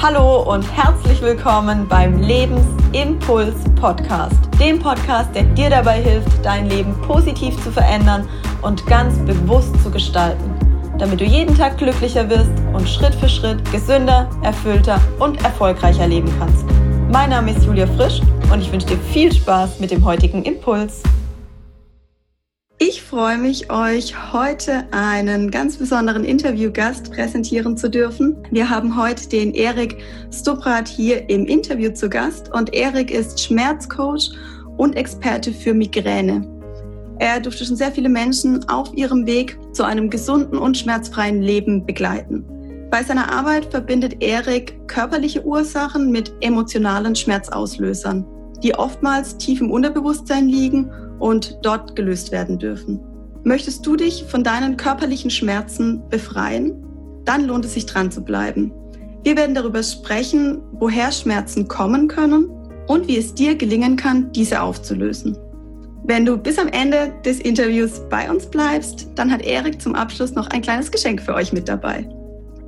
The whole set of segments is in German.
Hallo und herzlich willkommen beim Lebensimpuls Podcast, dem Podcast, der dir dabei hilft, dein Leben positiv zu verändern und ganz bewusst zu gestalten, damit du jeden Tag glücklicher wirst und Schritt für Schritt gesünder, erfüllter und erfolgreicher leben kannst. Mein Name ist Julia Frisch und ich wünsche dir viel Spaß mit dem heutigen Impuls. Ich freue mich, euch heute einen ganz besonderen Interviewgast präsentieren zu dürfen. Wir haben heute den Erik Stuprat hier im Interview zu Gast und Erik ist Schmerzcoach und Experte für Migräne. Er durfte schon sehr viele Menschen auf ihrem Weg zu einem gesunden und schmerzfreien Leben begleiten. Bei seiner Arbeit verbindet Erik körperliche Ursachen mit emotionalen Schmerzauslösern, die oftmals tief im Unterbewusstsein liegen und dort gelöst werden dürfen. Möchtest du dich von deinen körperlichen Schmerzen befreien? Dann lohnt es sich dran zu bleiben. Wir werden darüber sprechen, woher Schmerzen kommen können und wie es dir gelingen kann, diese aufzulösen. Wenn du bis am Ende des Interviews bei uns bleibst, dann hat Erik zum Abschluss noch ein kleines Geschenk für euch mit dabei.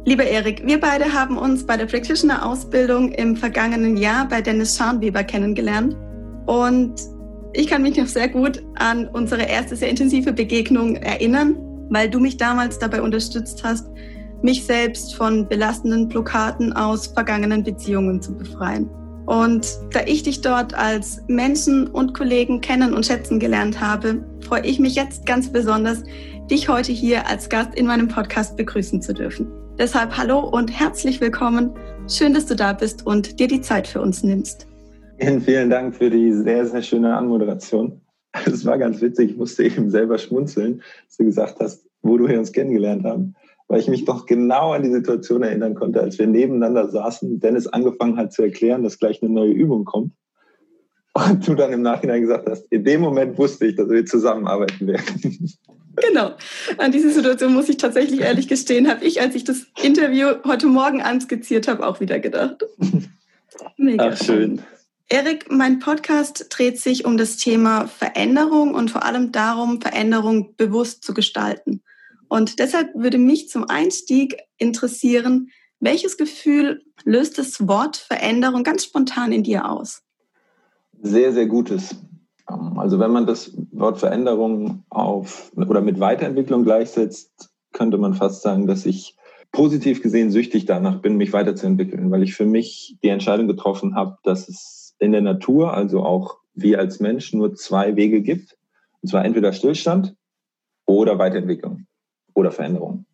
Lieber Erik, wir beide haben uns bei der Practitioner-Ausbildung im vergangenen Jahr bei Dennis Scharnweber kennengelernt. Und ich kann mich noch sehr gut an unsere erste sehr intensive Begegnung erinnern, weil du mich damals dabei unterstützt hast, mich selbst von belastenden Blockaden aus vergangenen Beziehungen zu befreien. Und da ich dich dort als Menschen und Kollegen kennen und schätzen gelernt habe, freue ich mich jetzt ganz besonders, dich heute hier als Gast in meinem Podcast begrüßen zu dürfen. Deshalb hallo und herzlich willkommen. Schön, dass du da bist und dir die Zeit für uns nimmst. Vielen, vielen Dank für die sehr, sehr schöne Anmoderation. Es war ganz witzig, ich musste eben selber schmunzeln, dass du gesagt hast, wo du uns kennengelernt haben, weil ich mich doch genau an die Situation erinnern konnte, als wir nebeneinander saßen, Dennis angefangen hat zu erklären, dass gleich eine neue Übung kommt. Und du dann im Nachhinein gesagt hast, in dem Moment wusste ich, dass wir zusammenarbeiten werden. Genau. An diese Situation muss ich tatsächlich ehrlich gestehen, habe ich, als ich das Interview heute Morgen anskizziert habe, auch wieder gedacht. Mega. Ach, schön. Erik, mein Podcast dreht sich um das Thema Veränderung und vor allem darum, Veränderung bewusst zu gestalten. Und deshalb würde mich zum Einstieg interessieren, welches Gefühl löst das Wort Veränderung ganz spontan in dir aus? Sehr, sehr gutes. Also wenn man das Wort Veränderung auf oder mit Weiterentwicklung gleichsetzt, könnte man fast sagen, dass ich positiv gesehen süchtig danach bin, mich weiterzuentwickeln, weil ich für mich die Entscheidung getroffen habe, dass es in der Natur, also auch wir als Mensch, nur zwei Wege gibt. Und zwar entweder Stillstand oder Weiterentwicklung oder Veränderung.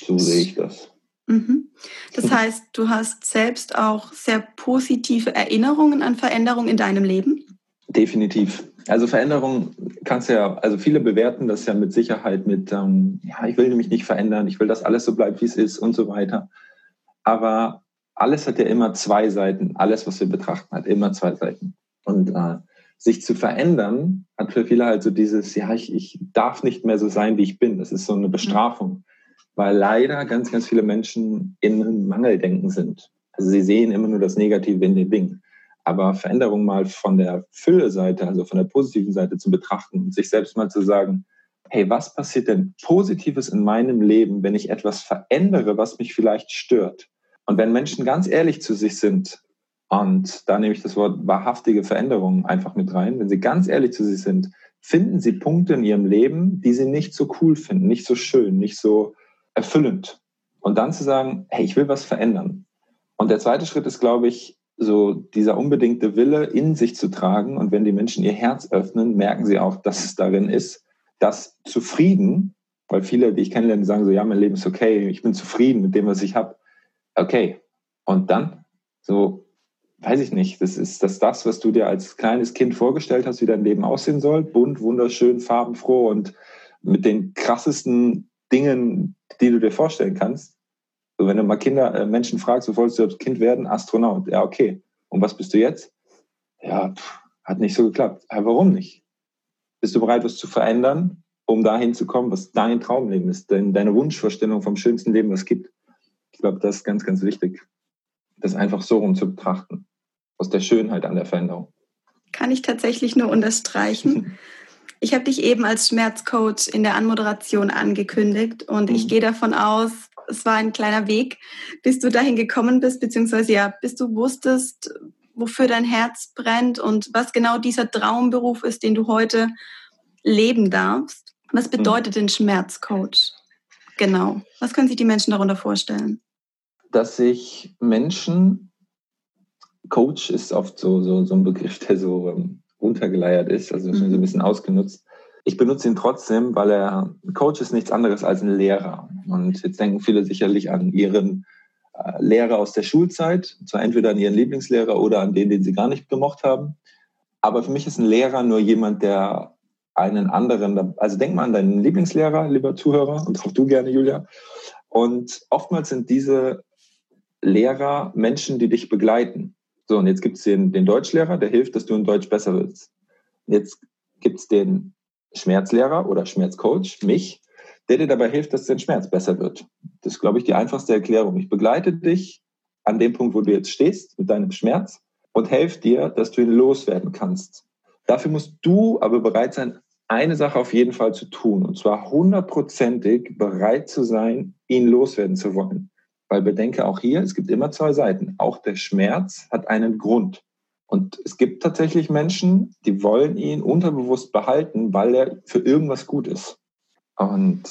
So sehe ich das. Mhm. Das heißt, du hast selbst auch sehr positive Erinnerungen an Veränderungen in deinem Leben? Definitiv. Also Veränderung kannst du ja, also viele bewerten das ja mit Sicherheit mit, ähm, ja, ich will mich nicht verändern, ich will, dass alles so bleibt, wie es ist und so weiter. Aber alles hat ja immer zwei Seiten. Alles, was wir betrachten, hat immer zwei Seiten. Und äh, sich zu verändern, hat für viele halt so dieses, ja, ich, ich darf nicht mehr so sein, wie ich bin. Das ist so eine Bestrafung. Weil leider ganz, ganz viele Menschen in Mangeldenken sind. Also sie sehen immer nur das Negative in den Dingen. Aber Veränderung mal von der Fülle-Seite, also von der positiven Seite zu betrachten und sich selbst mal zu sagen, hey, was passiert denn Positives in meinem Leben, wenn ich etwas verändere, was mich vielleicht stört? Und wenn Menschen ganz ehrlich zu sich sind, und da nehme ich das Wort wahrhaftige Veränderung einfach mit rein, wenn sie ganz ehrlich zu sich sind, finden sie Punkte in ihrem Leben, die sie nicht so cool finden, nicht so schön, nicht so erfüllend. Und dann zu sagen, hey, ich will was verändern. Und der zweite Schritt ist, glaube ich, so dieser unbedingte Wille in sich zu tragen. Und wenn die Menschen ihr Herz öffnen, merken sie auch, dass es darin ist, dass zufrieden, weil viele, die ich kennenlerne, sagen so, ja, mein Leben ist okay, ich bin zufrieden mit dem, was ich habe okay, und dann? So, weiß ich nicht, das ist das, das, was du dir als kleines Kind vorgestellt hast, wie dein Leben aussehen soll. Bunt, wunderschön, farbenfroh und mit den krassesten Dingen, die du dir vorstellen kannst. So, wenn du mal Kinder, äh, Menschen fragst, wo wolltest du als Kind werden? Astronaut. Ja, okay. Und was bist du jetzt? Ja, pff, hat nicht so geklappt. Aber warum nicht? Bist du bereit, was zu verändern, um dahin zu kommen, was dein Traumleben ist, deine Wunschvorstellung vom schönsten Leben, was es gibt? Ich glaube, das ist ganz, ganz wichtig, das einfach so rum zu betrachten, aus der Schönheit an der Veränderung. Kann ich tatsächlich nur unterstreichen. Ich habe dich eben als Schmerzcoach in der Anmoderation angekündigt und mhm. ich gehe davon aus, es war ein kleiner Weg, bis du dahin gekommen bist, beziehungsweise ja, bis du wusstest, wofür dein Herz brennt und was genau dieser Traumberuf ist, den du heute leben darfst. Was mhm. bedeutet mhm. denn Schmerzcoach? Genau. Was können sich die Menschen darunter vorstellen? Dass sich Menschen, Coach ist oft so, so, so ein Begriff, der so ähm, runtergeleiert ist, also schon so ein mhm. bisschen ausgenutzt. Ich benutze ihn trotzdem, weil er, Coach ist nichts anderes als ein Lehrer. Und jetzt denken viele sicherlich an ihren äh, Lehrer aus der Schulzeit, zwar entweder an ihren Lieblingslehrer oder an den, den sie gar nicht gemocht haben. Aber für mich ist ein Lehrer nur jemand, der einen anderen, also denk mal an deinen Lieblingslehrer, lieber Zuhörer, und auch du gerne, Julia. Und oftmals sind diese Lehrer Menschen, die dich begleiten. So, und jetzt gibt es den, den Deutschlehrer, der hilft, dass du in Deutsch besser wirst. Jetzt gibt es den Schmerzlehrer oder Schmerzcoach, mich, der dir dabei hilft, dass dein Schmerz besser wird. Das ist, glaube ich, die einfachste Erklärung. Ich begleite dich an dem Punkt, wo du jetzt stehst, mit deinem Schmerz und helfe dir, dass du ihn loswerden kannst. Dafür musst du aber bereit sein, eine Sache auf jeden Fall zu tun, und zwar hundertprozentig bereit zu sein, ihn loswerden zu wollen. Weil bedenke auch hier, es gibt immer zwei Seiten. Auch der Schmerz hat einen Grund. Und es gibt tatsächlich Menschen, die wollen ihn unterbewusst behalten, weil er für irgendwas gut ist. Und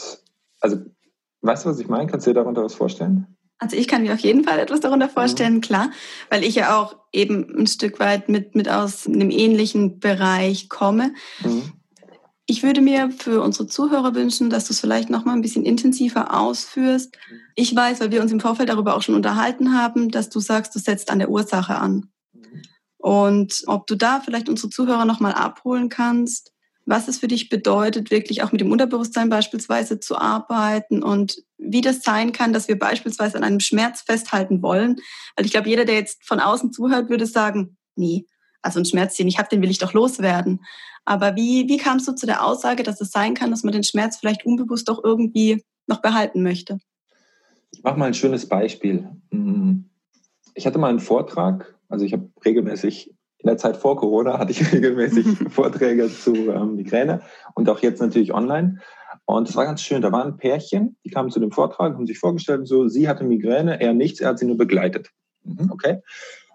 also, weißt du, was ich meine? Kannst du dir darunter was vorstellen? Also ich kann mir auf jeden Fall etwas darunter vorstellen, mhm. klar, weil ich ja auch eben ein Stück weit mit, mit aus einem ähnlichen Bereich komme. Mhm. Ich würde mir für unsere Zuhörer wünschen, dass du es vielleicht noch mal ein bisschen intensiver ausführst. Ich weiß, weil wir uns im Vorfeld darüber auch schon unterhalten haben, dass du sagst, du setzt an der Ursache an. Und ob du da vielleicht unsere Zuhörer noch mal abholen kannst, was es für dich bedeutet, wirklich auch mit dem Unterbewusstsein beispielsweise zu arbeiten und wie das sein kann, dass wir beispielsweise an einem Schmerz festhalten wollen. Weil ich glaube, jeder, der jetzt von außen zuhört, würde sagen, nee, also ein Schmerz, den ich habe, den will ich doch loswerden. Aber wie, wie kamst du zu der Aussage, dass es sein kann, dass man den Schmerz vielleicht unbewusst doch irgendwie noch behalten möchte? Ich mache mal ein schönes Beispiel. Mhm. Ich hatte mal einen Vortrag, also ich habe regelmäßig, in der Zeit vor Corona hatte ich regelmäßig Vorträge zu ähm, Migräne und auch jetzt natürlich online. Und das war ganz schön. Da waren ein Pärchen, die kamen zu dem Vortrag, haben sich vorgestellt, so, sie hatte Migräne, er nichts, er hat sie nur begleitet. Mhm, okay.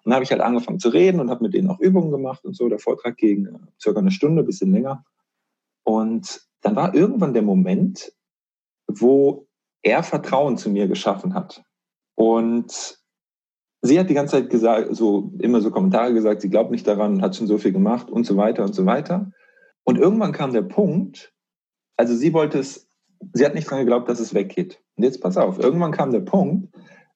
Und dann habe ich halt angefangen zu reden und habe mit denen auch Übungen gemacht und so. Der Vortrag ging äh, circa eine Stunde, bisschen länger. Und dann war irgendwann der Moment, wo er Vertrauen zu mir geschaffen hat. Und sie hat die ganze Zeit gesagt, so immer so Kommentare gesagt, sie glaubt nicht daran hat schon so viel gemacht und so weiter und so weiter. Und irgendwann kam der Punkt, also sie wollte es, sie hat nicht daran geglaubt, dass es weggeht. Und jetzt pass auf, irgendwann kam der Punkt,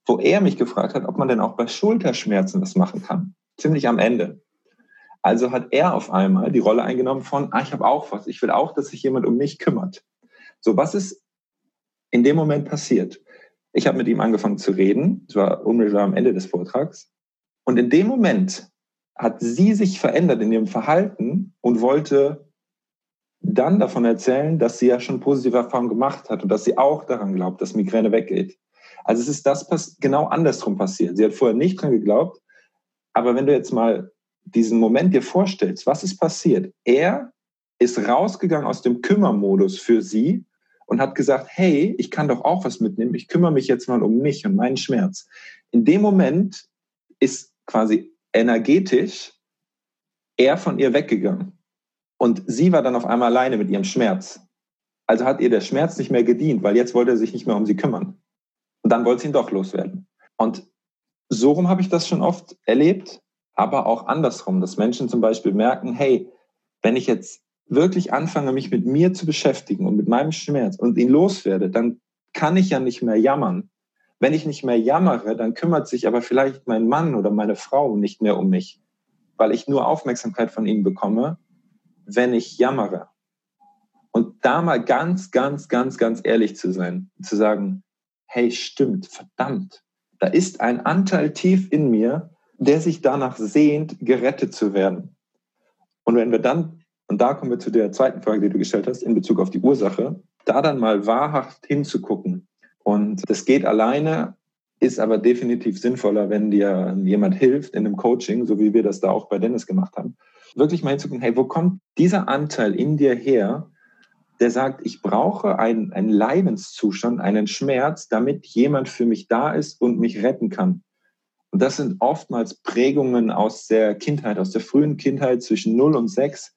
wo er mich gefragt hat, ob man denn auch bei Schulterschmerzen das machen kann. Ziemlich am Ende. Also hat er auf einmal die Rolle eingenommen von, ah, ich habe auch was, ich will auch, dass sich jemand um mich kümmert. So, was ist in dem Moment passiert? Ich habe mit ihm angefangen zu reden, das war unmittelbar am Ende des Vortrags. Und in dem Moment hat sie sich verändert in ihrem Verhalten und wollte dann davon erzählen, dass sie ja schon positive Erfahrungen gemacht hat und dass sie auch daran glaubt, dass Migräne weggeht. Also es ist das genau andersrum passiert. Sie hat vorher nicht dran geglaubt, aber wenn du jetzt mal diesen Moment dir vorstellst, was ist passiert? Er ist rausgegangen aus dem Kümmermodus für sie und hat gesagt, hey, ich kann doch auch was mitnehmen, ich kümmere mich jetzt mal um mich und meinen Schmerz. In dem Moment ist quasi energetisch er von ihr weggegangen. Und sie war dann auf einmal alleine mit ihrem Schmerz. Also hat ihr der Schmerz nicht mehr gedient, weil jetzt wollte er sich nicht mehr um sie kümmern. Und dann wollte sie ihn doch loswerden. Und so rum habe ich das schon oft erlebt, aber auch andersrum, dass Menschen zum Beispiel merken, hey, wenn ich jetzt wirklich anfange, mich mit mir zu beschäftigen und mit meinem Schmerz und ihn loswerde, dann kann ich ja nicht mehr jammern. Wenn ich nicht mehr jammere, dann kümmert sich aber vielleicht mein Mann oder meine Frau nicht mehr um mich, weil ich nur Aufmerksamkeit von ihnen bekomme, wenn ich jammere. Und da mal ganz, ganz, ganz, ganz ehrlich zu sein, zu sagen, hey, stimmt, verdammt, da ist ein Anteil tief in mir, der sich danach sehnt, gerettet zu werden. Und wenn wir dann, und da kommen wir zu der zweiten Frage, die du gestellt hast, in Bezug auf die Ursache, da dann mal wahrhaft hinzugucken. Und das geht alleine, ist aber definitiv sinnvoller, wenn dir jemand hilft in einem Coaching, so wie wir das da auch bei Dennis gemacht haben. Wirklich mal hinzugucken, hey, wo kommt dieser Anteil in dir her, der sagt, ich brauche einen, einen Leidenszustand, einen Schmerz, damit jemand für mich da ist und mich retten kann. Und das sind oftmals Prägungen aus der Kindheit, aus der frühen Kindheit zwischen 0 und 6,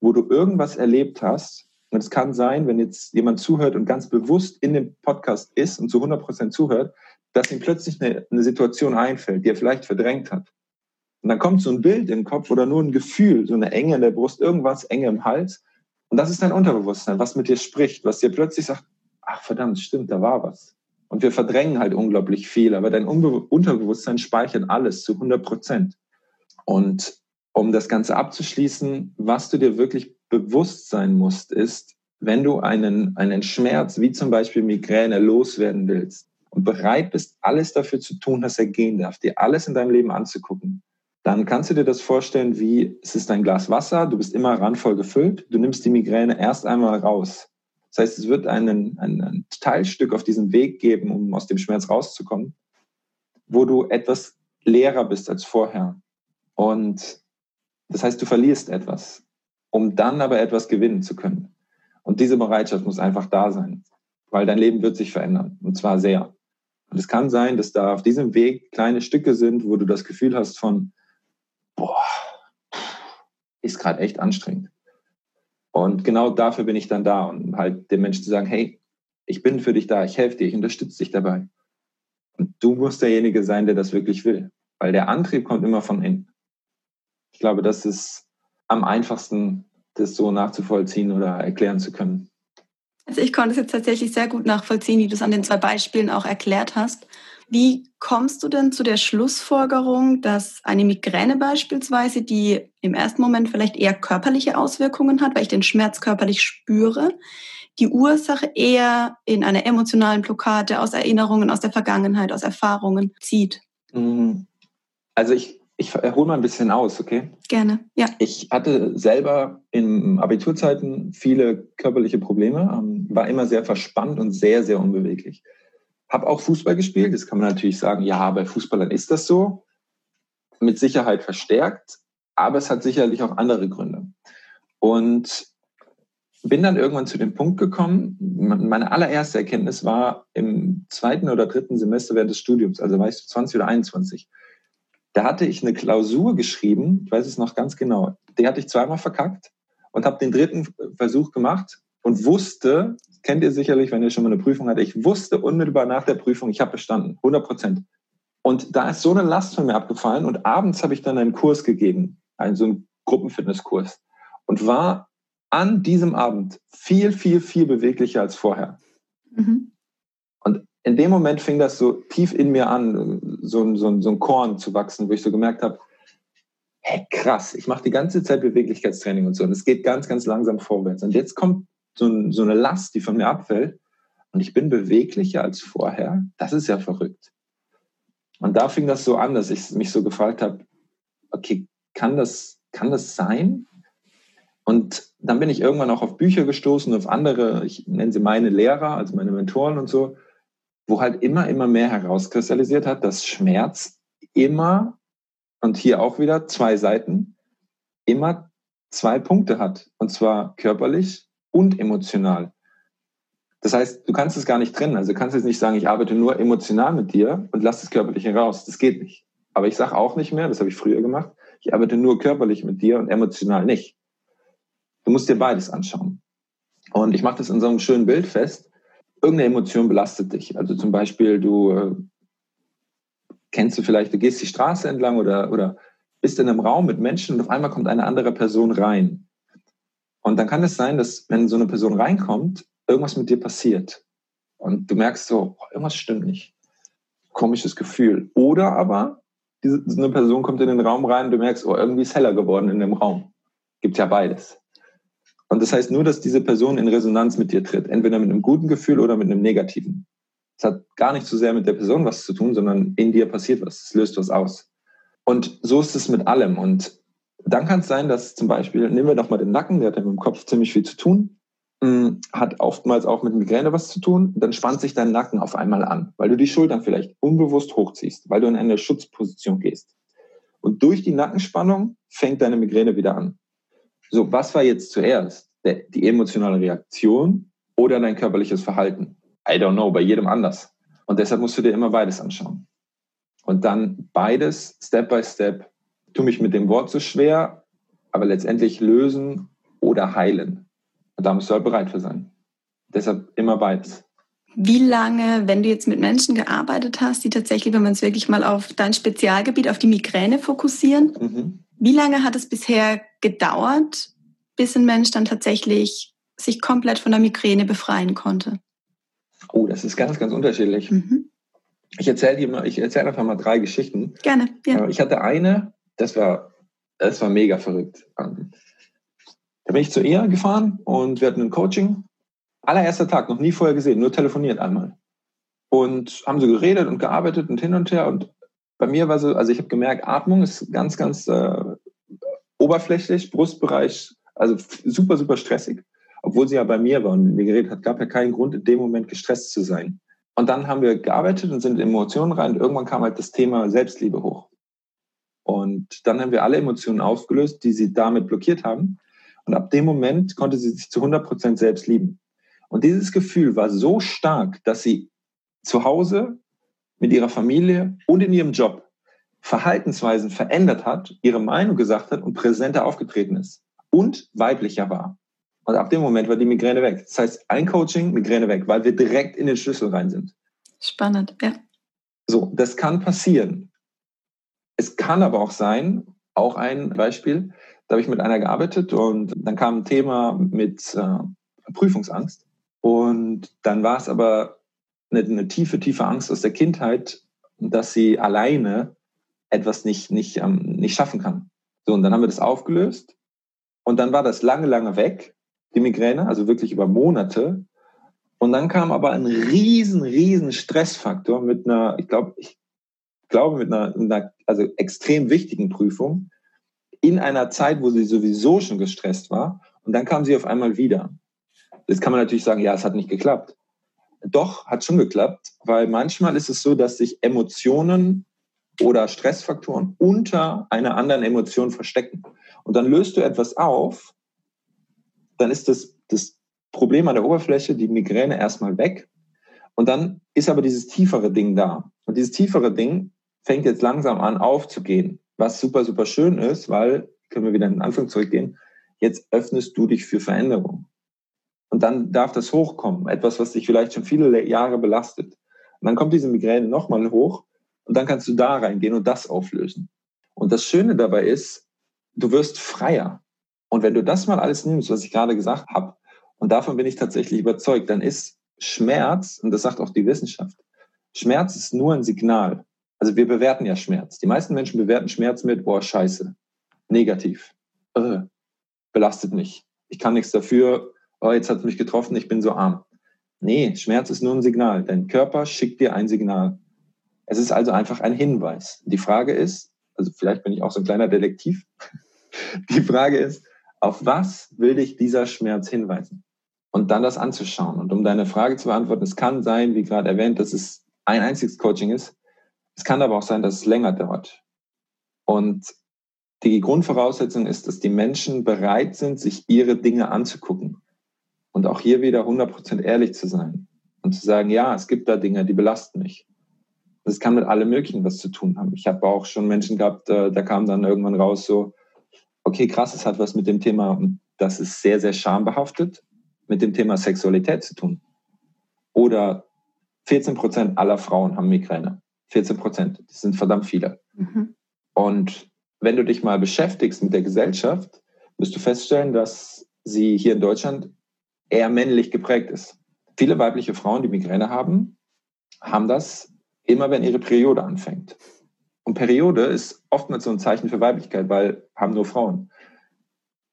wo du irgendwas erlebt hast. Und es kann sein, wenn jetzt jemand zuhört und ganz bewusst in dem Podcast ist und zu 100 Prozent zuhört, dass ihm plötzlich eine, eine Situation einfällt, die er vielleicht verdrängt hat. Und dann kommt so ein Bild im Kopf oder nur ein Gefühl, so eine Enge in der Brust, irgendwas Enge im Hals. Und das ist dein Unterbewusstsein, was mit dir spricht, was dir plötzlich sagt, ach verdammt, stimmt, da war was. Und wir verdrängen halt unglaublich viel, aber dein Unterbewusstsein speichert alles zu 100 Prozent. Und um das Ganze abzuschließen, was du dir wirklich bewusst sein musst, ist, wenn du einen, einen Schmerz wie zum Beispiel Migräne loswerden willst und bereit bist, alles dafür zu tun, dass er gehen darf, dir alles in deinem Leben anzugucken, dann kannst du dir das vorstellen wie, es ist ein Glas Wasser, du bist immer randvoll gefüllt, du nimmst die Migräne erst einmal raus. Das heißt, es wird einen, ein, ein Teilstück auf diesem Weg geben, um aus dem Schmerz rauszukommen, wo du etwas leerer bist als vorher. Und das heißt, du verlierst etwas, um dann aber etwas gewinnen zu können. Und diese Bereitschaft muss einfach da sein, weil dein Leben wird sich verändern, und zwar sehr. Und es kann sein, dass da auf diesem Weg kleine Stücke sind, wo du das Gefühl hast von, boah, ist gerade echt anstrengend. Und genau dafür bin ich dann da und halt dem Menschen zu sagen, hey, ich bin für dich da, ich helfe dir, ich unterstütze dich dabei. Und du musst derjenige sein, der das wirklich will, weil der Antrieb kommt immer von innen. Ich glaube, das ist am einfachsten, das so nachzuvollziehen oder erklären zu können. Also ich konnte es jetzt tatsächlich sehr gut nachvollziehen, wie du es an den zwei Beispielen auch erklärt hast. Wie kommst du denn zu der Schlussfolgerung, dass eine Migräne beispielsweise, die im ersten Moment vielleicht eher körperliche Auswirkungen hat, weil ich den Schmerz körperlich spüre, die Ursache eher in einer emotionalen Blockade aus Erinnerungen aus der Vergangenheit, aus Erfahrungen zieht? Mhm. Also ich, ich hole mal ein bisschen aus, okay? Gerne, ja. Ich hatte selber in Abiturzeiten viele körperliche Probleme, ähm, war immer sehr verspannt und sehr, sehr unbeweglich. Habe auch Fußball gespielt. Das kann man natürlich sagen, ja, bei Fußballern ist das so. Mit Sicherheit verstärkt, aber es hat sicherlich auch andere Gründe. Und bin dann irgendwann zu dem Punkt gekommen, meine allererste Erkenntnis war im zweiten oder dritten Semester während des Studiums, also weißt du, 20 oder 21. Da hatte ich eine Klausur geschrieben, ich weiß es noch ganz genau, die hatte ich zweimal verkackt und habe den dritten Versuch gemacht und wusste, kennt ihr sicherlich, wenn ihr schon mal eine Prüfung hattet, ich wusste unmittelbar nach der Prüfung, ich habe bestanden, 100 Prozent. Und da ist so eine Last von mir abgefallen und abends habe ich dann einen Kurs gegeben, einen so einen Gruppenfitnesskurs und war an diesem Abend viel, viel, viel beweglicher als vorher. Mhm. Und in dem Moment fing das so tief in mir an, so, so, so ein Korn zu wachsen, wo ich so gemerkt habe, hey, krass, ich mache die ganze Zeit Beweglichkeitstraining und so und es geht ganz, ganz langsam vorwärts. Und jetzt kommt so, so eine Last, die von mir abfällt und ich bin beweglicher als vorher. Das ist ja verrückt. Und da fing das so an, dass ich mich so gefragt habe, okay, kann das, kann das sein? Und dann bin ich irgendwann auch auf Bücher gestoßen, auf andere, ich nenne sie meine Lehrer, also meine Mentoren und so, wo halt immer, immer mehr herauskristallisiert hat, dass Schmerz immer, und hier auch wieder zwei Seiten, immer zwei Punkte hat. Und zwar körperlich und emotional. Das heißt, du kannst es gar nicht trennen. Also du kannst jetzt nicht sagen, ich arbeite nur emotional mit dir und lass das Körperliche raus. Das geht nicht. Aber ich sage auch nicht mehr, das habe ich früher gemacht, ich arbeite nur körperlich mit dir und emotional nicht. Du musst dir beides anschauen. Und ich mache das in so einem schönen Bild fest. Irgendeine Emotion belastet dich. Also zum Beispiel, du äh, kennst du vielleicht, du gehst die Straße entlang oder, oder bist in einem Raum mit Menschen und auf einmal kommt eine andere Person rein. Und dann kann es sein, dass wenn so eine Person reinkommt, irgendwas mit dir passiert. Und du merkst so, oh, irgendwas stimmt nicht. Komisches Gefühl. Oder aber diese, eine Person kommt in den Raum rein und du merkst, oh, irgendwie ist heller geworden in dem Raum. Gibt ja beides. Und das heißt nur, dass diese Person in Resonanz mit dir tritt. Entweder mit einem guten Gefühl oder mit einem negativen. Es hat gar nicht so sehr mit der Person was zu tun, sondern in dir passiert was. Es löst was aus. Und so ist es mit allem. Und dann kann es sein, dass zum Beispiel, nehmen wir doch mal den Nacken, der hat ja mit dem Kopf ziemlich viel zu tun, hm, hat oftmals auch mit Migräne was zu tun, dann spannt sich dein Nacken auf einmal an, weil du die Schultern vielleicht unbewusst hochziehst, weil du in eine Schutzposition gehst. Und durch die Nackenspannung fängt deine Migräne wieder an. So, was war jetzt zuerst? die emotionale Reaktion oder dein körperliches Verhalten. I don't know, bei jedem anders. Und deshalb musst du dir immer beides anschauen. Und dann beides, Step by Step, tu mich mit dem Wort so schwer, aber letztendlich lösen oder heilen. Und da musst du halt bereit für sein. Deshalb immer beides. Wie lange, wenn du jetzt mit Menschen gearbeitet hast, die tatsächlich, wenn man es wirklich mal auf dein Spezialgebiet, auf die Migräne fokussieren, mhm. wie lange hat es bisher gedauert, bis ein Mensch dann tatsächlich sich komplett von der Migräne befreien konnte? Oh, das ist ganz, ganz unterschiedlich. Mhm. Ich erzähle dir mal, ich erzähle einfach mal drei Geschichten. Gerne, ja. Ich hatte eine, das war, das war mega verrückt. Ähm, da bin ich zu ihr gefahren und wir hatten ein Coaching allererster Tag, noch nie vorher gesehen, nur telefoniert einmal. Und haben so geredet und gearbeitet und hin und her. Und bei mir war so, also ich habe gemerkt, Atmung ist ganz, ganz äh, oberflächlich, Brustbereich, also super, super stressig. Obwohl sie ja bei mir war und mit mir geredet hat, gab ja keinen Grund, in dem Moment gestresst zu sein. Und dann haben wir gearbeitet und sind in Emotionen rein. Und irgendwann kam halt das Thema Selbstliebe hoch. Und dann haben wir alle Emotionen aufgelöst, die sie damit blockiert haben. Und ab dem Moment konnte sie sich zu 100 Prozent selbst lieben. Und dieses Gefühl war so stark, dass sie zu Hause mit ihrer Familie und in ihrem Job Verhaltensweisen verändert hat, ihre Meinung gesagt hat und präsenter aufgetreten ist und weiblicher war. Und ab dem Moment war die Migräne weg. Das heißt, ein Coaching, Migräne weg, weil wir direkt in den Schlüssel rein sind. Spannend, ja. So, das kann passieren. Es kann aber auch sein, auch ein Beispiel, da habe ich mit einer gearbeitet und dann kam ein Thema mit äh, Prüfungsangst. Und dann war es aber eine, eine, tiefe, tiefe Angst aus der Kindheit, dass sie alleine etwas nicht, nicht, ähm, nicht schaffen kann. So, und dann haben wir das aufgelöst. Und dann war das lange, lange weg, die Migräne, also wirklich über Monate. Und dann kam aber ein riesen, riesen Stressfaktor mit einer, ich glaube, ich glaube mit einer, einer also extrem wichtigen Prüfung in einer Zeit, wo sie sowieso schon gestresst war. Und dann kam sie auf einmal wieder. Jetzt kann man natürlich sagen, ja, es hat nicht geklappt. Doch, hat schon geklappt, weil manchmal ist es so, dass sich Emotionen oder Stressfaktoren unter einer anderen Emotion verstecken. Und dann löst du etwas auf, dann ist das, das Problem an der Oberfläche, die Migräne erstmal weg. Und dann ist aber dieses tiefere Ding da. Und dieses tiefere Ding fängt jetzt langsam an aufzugehen, was super, super schön ist, weil, können wir wieder in den Anfang zurückgehen, jetzt öffnest du dich für Veränderung. Und dann darf das hochkommen, etwas, was dich vielleicht schon viele Jahre belastet. Und dann kommt diese Migräne nochmal hoch und dann kannst du da reingehen und das auflösen. Und das Schöne dabei ist, du wirst freier. Und wenn du das mal alles nimmst, was ich gerade gesagt habe, und davon bin ich tatsächlich überzeugt, dann ist Schmerz, und das sagt auch die Wissenschaft, Schmerz ist nur ein Signal. Also wir bewerten ja Schmerz. Die meisten Menschen bewerten Schmerz mit, boah, scheiße, negativ, äh, belastet mich. Ich kann nichts dafür, oh, jetzt hat es mich getroffen, ich bin so arm. Nee, Schmerz ist nur ein Signal. Dein Körper schickt dir ein Signal. Es ist also einfach ein Hinweis. Die Frage ist, also vielleicht bin ich auch so ein kleiner Detektiv, die Frage ist, auf was will dich dieser Schmerz hinweisen? Und dann das anzuschauen. Und um deine Frage zu beantworten, es kann sein, wie gerade erwähnt, dass es ein einziges Coaching ist. Es kann aber auch sein, dass es länger dauert. Und die Grundvoraussetzung ist, dass die Menschen bereit sind, sich ihre Dinge anzugucken. Und auch hier wieder 100% ehrlich zu sein und zu sagen, ja, es gibt da Dinge, die belasten mich. Das kann mit allem Möglichen was zu tun haben. Ich habe auch schon Menschen gehabt, äh, da kam dann irgendwann raus so, okay, krass, es hat was mit dem Thema, das ist sehr, sehr schambehaftet, mit dem Thema Sexualität zu tun. Oder 14% aller Frauen haben Migräne. 14 Prozent, das sind verdammt viele. Mhm. Und wenn du dich mal beschäftigst mit der Gesellschaft, wirst du feststellen, dass sie hier in Deutschland eher männlich geprägt ist. Viele weibliche Frauen, die Migräne haben, haben das immer, wenn ihre Periode anfängt. Und Periode ist oftmals so ein Zeichen für Weiblichkeit, weil haben nur Frauen.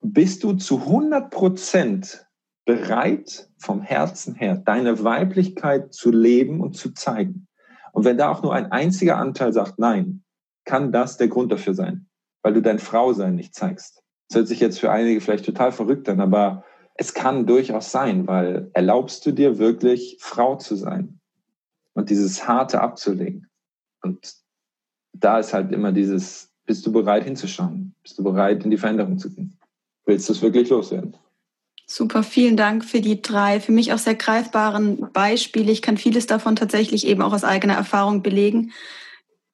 Bist du zu 100 Prozent bereit, vom Herzen her deine Weiblichkeit zu leben und zu zeigen? Und wenn da auch nur ein einziger Anteil sagt Nein, kann das der Grund dafür sein, weil du dein Frausein nicht zeigst. Das hört sich jetzt für einige vielleicht total verrückt an, aber es kann durchaus sein, weil erlaubst du dir wirklich Frau zu sein und dieses Harte abzulegen. Und da ist halt immer dieses, bist du bereit hinzuschauen? Bist du bereit, in die Veränderung zu gehen? Willst du es wirklich loswerden? Super, vielen Dank für die drei, für mich auch sehr greifbaren Beispiele. Ich kann vieles davon tatsächlich eben auch aus eigener Erfahrung belegen.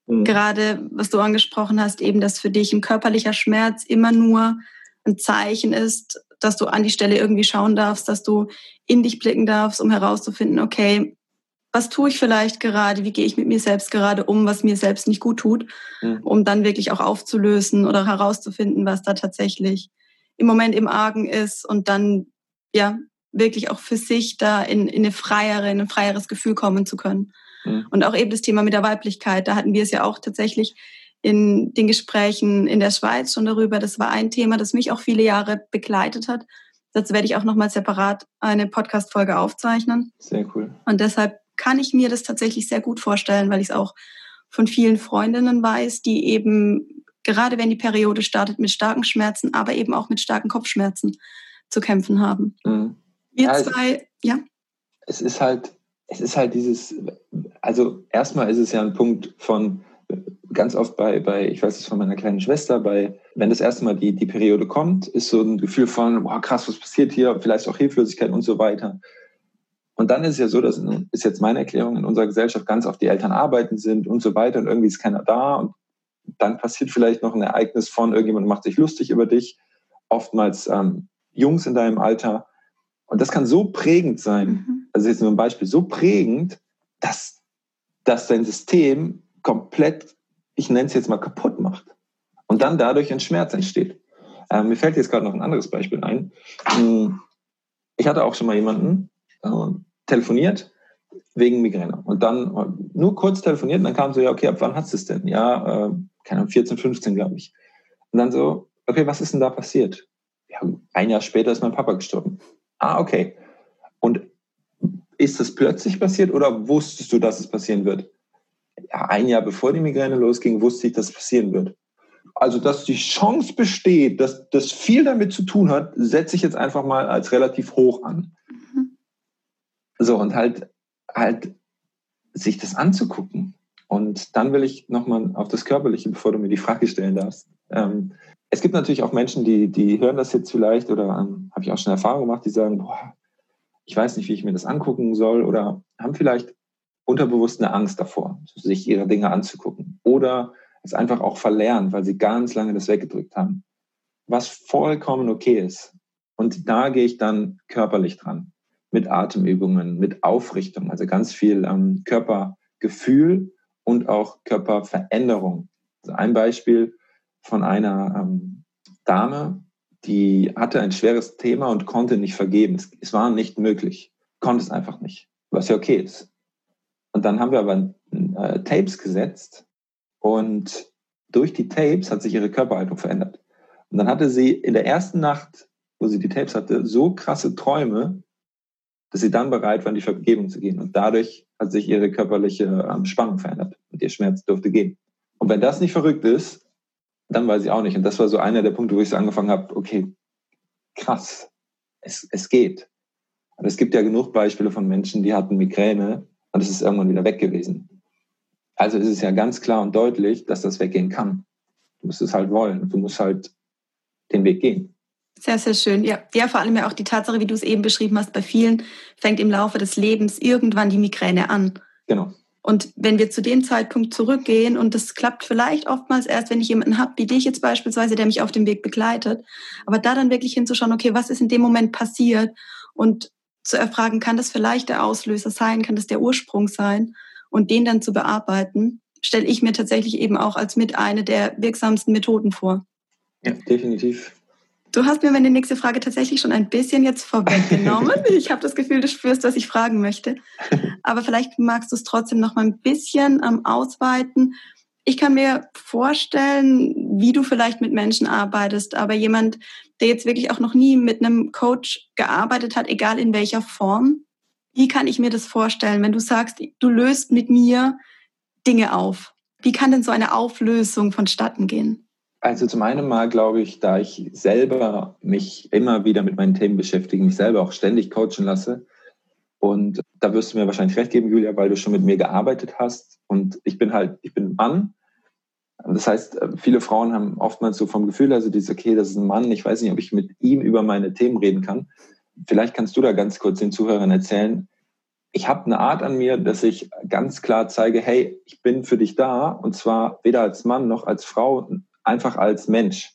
Mhm. Gerade was du angesprochen hast, eben, dass für dich ein körperlicher Schmerz immer nur ein Zeichen ist, dass du an die Stelle irgendwie schauen darfst, dass du in dich blicken darfst, um herauszufinden, okay, was tue ich vielleicht gerade, wie gehe ich mit mir selbst gerade um, was mir selbst nicht gut tut, mhm. um dann wirklich auch aufzulösen oder herauszufinden, was da tatsächlich im Moment im Argen ist und dann ja wirklich auch für sich da in, in eine freiere, in ein freieres Gefühl kommen zu können. Mhm. Und auch eben das Thema mit der Weiblichkeit, da hatten wir es ja auch tatsächlich in den Gesprächen in der Schweiz schon darüber. Das war ein Thema, das mich auch viele Jahre begleitet hat. Dazu werde ich auch nochmal separat eine Podcast-Folge aufzeichnen. Sehr cool. Und deshalb kann ich mir das tatsächlich sehr gut vorstellen, weil ich es auch von vielen Freundinnen weiß, die eben gerade wenn die Periode startet mit starken Schmerzen, aber eben auch mit starken Kopfschmerzen zu kämpfen haben. Mhm. Wir ja, zwei, ja. Es ist halt, es ist halt dieses, also erstmal ist es ja ein Punkt von, ganz oft bei, bei, ich weiß es von meiner kleinen Schwester, bei, wenn das erste Mal die, die Periode kommt, ist so ein Gefühl von, boah, krass, was passiert hier, vielleicht auch Hilflosigkeit und so weiter. Und dann ist es ja so, dass ist jetzt meine Erklärung in unserer Gesellschaft ganz oft die Eltern arbeiten sind und so weiter und irgendwie ist keiner da und dann passiert vielleicht noch ein Ereignis von irgendjemand macht sich lustig über dich, oftmals ähm, Jungs in deinem Alter. Und das kann so prägend sein, mhm. also jetzt nur ein Beispiel, so prägend, dass, dass dein System komplett, ich nenne es jetzt mal, kaputt macht. Und dann dadurch ein Schmerz entsteht. Äh, mir fällt jetzt gerade noch ein anderes Beispiel ein. Hm, ich hatte auch schon mal jemanden äh, telefoniert wegen Migräne. Und dann äh, nur kurz telefoniert und dann kam so, ja, okay, ab wann hast du es denn? Ja, äh, keine Ahnung, 14, 15, glaube ich. Und dann so, okay, was ist denn da passiert? Ja, ein Jahr später ist mein Papa gestorben. Ah, okay. Und ist das plötzlich passiert oder wusstest du, dass es passieren wird? Ja, ein Jahr bevor die Migräne losging, wusste ich, dass es passieren wird. Also, dass die Chance besteht, dass das viel damit zu tun hat, setze ich jetzt einfach mal als relativ hoch an. Mhm. So, und halt, halt sich das anzugucken. Und dann will ich nochmal auf das Körperliche, bevor du mir die Frage stellen darfst. Ähm, es gibt natürlich auch Menschen, die, die hören das jetzt vielleicht oder ähm, habe ich auch schon Erfahrung gemacht, die sagen, boah, ich weiß nicht, wie ich mir das angucken soll oder haben vielleicht unterbewusst eine Angst davor, sich ihre Dinge anzugucken oder es einfach auch verlernt, weil sie ganz lange das weggedrückt haben. Was vollkommen okay ist. Und da gehe ich dann körperlich dran. Mit Atemübungen, mit Aufrichtung, also ganz viel ähm, Körpergefühl und auch Körperveränderung. Also ein Beispiel von einer ähm, Dame, die hatte ein schweres Thema und konnte nicht vergeben. Es, es war nicht möglich, konnte es einfach nicht, was ja okay ist. Und dann haben wir aber äh, Tapes gesetzt und durch die Tapes hat sich ihre Körperhaltung verändert. Und dann hatte sie in der ersten Nacht, wo sie die Tapes hatte, so krasse Träume, dass sie dann bereit war, in die Vergebung zu gehen. Und dadurch hat sich ihre körperliche ähm, Spannung verändert und ihr Schmerz durfte gehen. Und wenn das nicht verrückt ist, dann weiß ich auch nicht. Und das war so einer der Punkte, wo ich so angefangen habe, okay, krass, es, es geht. Und es gibt ja genug Beispiele von Menschen, die hatten Migräne und es ist irgendwann wieder weg gewesen. Also ist es ja ganz klar und deutlich, dass das weggehen kann. Du musst es halt wollen. Du musst halt den Weg gehen. Sehr, sehr schön. Ja, ja, vor allem ja auch die Tatsache, wie du es eben beschrieben hast, bei vielen fängt im Laufe des Lebens irgendwann die Migräne an. Genau. Und wenn wir zu dem Zeitpunkt zurückgehen, und das klappt vielleicht oftmals erst, wenn ich jemanden habe, wie dich jetzt beispielsweise, der mich auf dem Weg begleitet, aber da dann wirklich hinzuschauen, okay, was ist in dem Moment passiert und zu erfragen, kann das vielleicht der Auslöser sein, kann das der Ursprung sein und den dann zu bearbeiten, stelle ich mir tatsächlich eben auch als mit eine der wirksamsten Methoden vor. Ja, definitiv. Du hast mir meine nächste Frage tatsächlich schon ein bisschen jetzt vorweggenommen. ich habe das Gefühl, du spürst, was ich fragen möchte. Aber vielleicht magst du es trotzdem noch mal ein bisschen ähm, ausweiten. Ich kann mir vorstellen, wie du vielleicht mit Menschen arbeitest, aber jemand, der jetzt wirklich auch noch nie mit einem Coach gearbeitet hat, egal in welcher Form, wie kann ich mir das vorstellen, wenn du sagst, du löst mit mir Dinge auf? Wie kann denn so eine Auflösung vonstatten gehen? Also zum einen mal glaube ich, da ich selber mich immer wieder mit meinen Themen beschäftige, mich selber auch ständig coachen lasse. Und da wirst du mir wahrscheinlich recht geben, Julia, weil du schon mit mir gearbeitet hast. Und ich bin halt, ich bin Mann. Das heißt, viele Frauen haben oftmals so vom Gefühl, also dieses, okay, das ist ein Mann, ich weiß nicht, ob ich mit ihm über meine Themen reden kann. vielleicht kannst du da ganz kurz den Zuhörern erzählen. Ich habe eine Art an mir, dass ich ganz klar zeige, hey, ich bin für dich da und zwar weder als Mann noch als Frau, einfach als Mensch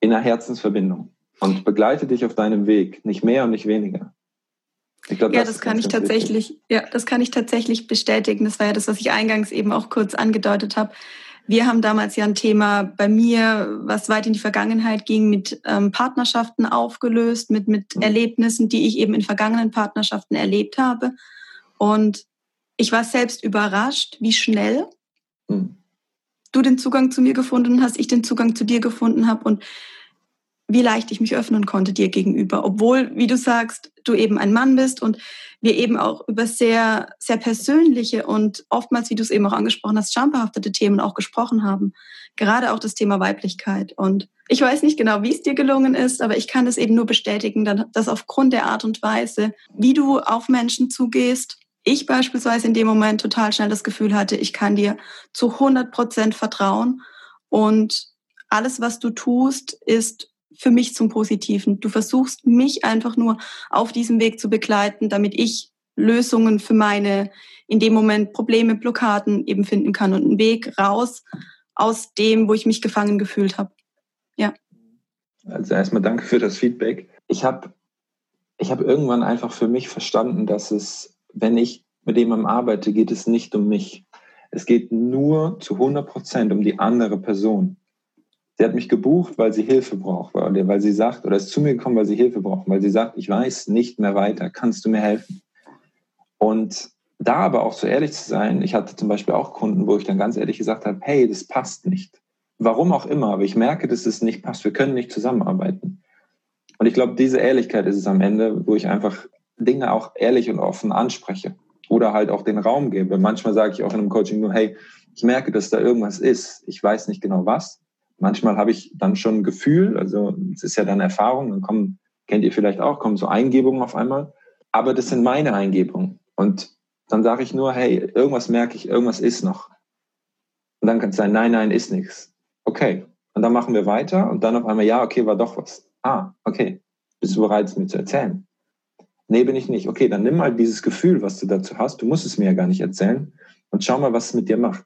in einer Herzensverbindung und begleite dich auf deinem Weg, nicht mehr und nicht weniger. Glaub, ja, das, das kann ich tatsächlich, wichtig. ja, das kann ich tatsächlich bestätigen. Das war ja das, was ich eingangs eben auch kurz angedeutet habe. Wir haben damals ja ein Thema bei mir, was weit in die Vergangenheit ging, mit ähm, Partnerschaften aufgelöst, mit, mit mhm. Erlebnissen, die ich eben in vergangenen Partnerschaften erlebt habe. Und ich war selbst überrascht, wie schnell mhm. Du den Zugang zu mir gefunden hast, ich den Zugang zu dir gefunden habe und wie leicht ich mich öffnen konnte dir gegenüber, obwohl, wie du sagst, du eben ein Mann bist und wir eben auch über sehr, sehr persönliche und oftmals, wie du es eben auch angesprochen hast, schambehaftete Themen auch gesprochen haben. Gerade auch das Thema Weiblichkeit. Und ich weiß nicht genau, wie es dir gelungen ist, aber ich kann es eben nur bestätigen, dass aufgrund der Art und Weise, wie du auf Menschen zugehst, ich beispielsweise in dem Moment total schnell das Gefühl hatte, ich kann dir zu 100 Prozent vertrauen und alles, was du tust, ist für mich zum Positiven. Du versuchst mich einfach nur auf diesem Weg zu begleiten, damit ich Lösungen für meine in dem Moment Probleme, Blockaden eben finden kann und einen Weg raus aus dem, wo ich mich gefangen gefühlt habe. Ja. Also erstmal danke für das Feedback. Ich habe ich hab irgendwann einfach für mich verstanden, dass es, wenn ich mit jemandem arbeite, geht es nicht um mich. Es geht nur zu 100 Prozent um die andere Person. Sie hat mich gebucht, weil sie Hilfe braucht, weil sie sagt, oder ist zu mir gekommen, weil sie Hilfe braucht, weil sie sagt, ich weiß nicht mehr weiter, kannst du mir helfen? Und da aber auch so ehrlich zu sein, ich hatte zum Beispiel auch Kunden, wo ich dann ganz ehrlich gesagt habe, hey, das passt nicht. Warum auch immer, aber ich merke, dass es nicht passt. Wir können nicht zusammenarbeiten. Und ich glaube, diese Ehrlichkeit ist es am Ende, wo ich einfach Dinge auch ehrlich und offen anspreche oder halt auch den Raum gebe. Manchmal sage ich auch in einem Coaching nur, hey, ich merke, dass da irgendwas ist. Ich weiß nicht genau was, Manchmal habe ich dann schon ein Gefühl, also es ist ja dann Erfahrung, dann kommen, kennt ihr vielleicht auch, kommen so Eingebungen auf einmal. Aber das sind meine Eingebungen. Und dann sage ich nur, hey, irgendwas merke ich, irgendwas ist noch. Und dann kann es sein, nein, nein, ist nichts. Okay. Und dann machen wir weiter und dann auf einmal, ja, okay, war doch was. Ah, okay. Bist du bereit, es mir zu erzählen? Nee, bin ich nicht. Okay, dann nimm mal dieses Gefühl, was du dazu hast. Du musst es mir ja gar nicht erzählen. Und schau mal, was es mit dir macht.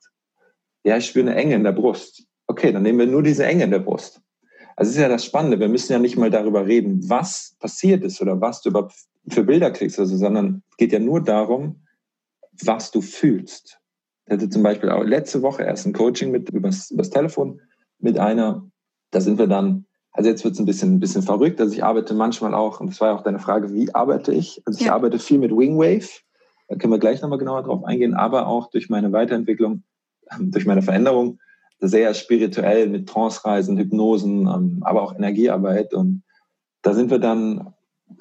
Ja, ich spüre eine Enge in der Brust. Okay, dann nehmen wir nur diese Enge in der Brust. Also es ist ja das Spannende, wir müssen ja nicht mal darüber reden, was passiert ist oder was du überhaupt für Bilder kriegst, also, sondern es geht ja nur darum, was du fühlst. Ich hatte zum Beispiel auch letzte Woche erst ein Coaching mit übers, übers Telefon mit einer, da sind wir dann, also jetzt wird es ein bisschen, ein bisschen verrückt, also ich arbeite manchmal auch, und das war ja auch deine Frage, wie arbeite ich? Also ich ja. arbeite viel mit Wingwave, da können wir gleich nochmal genauer drauf eingehen, aber auch durch meine Weiterentwicklung, durch meine Veränderung sehr spirituell mit Trance-Reisen, Hypnosen, ähm, aber auch Energiearbeit. Und da sind wir dann,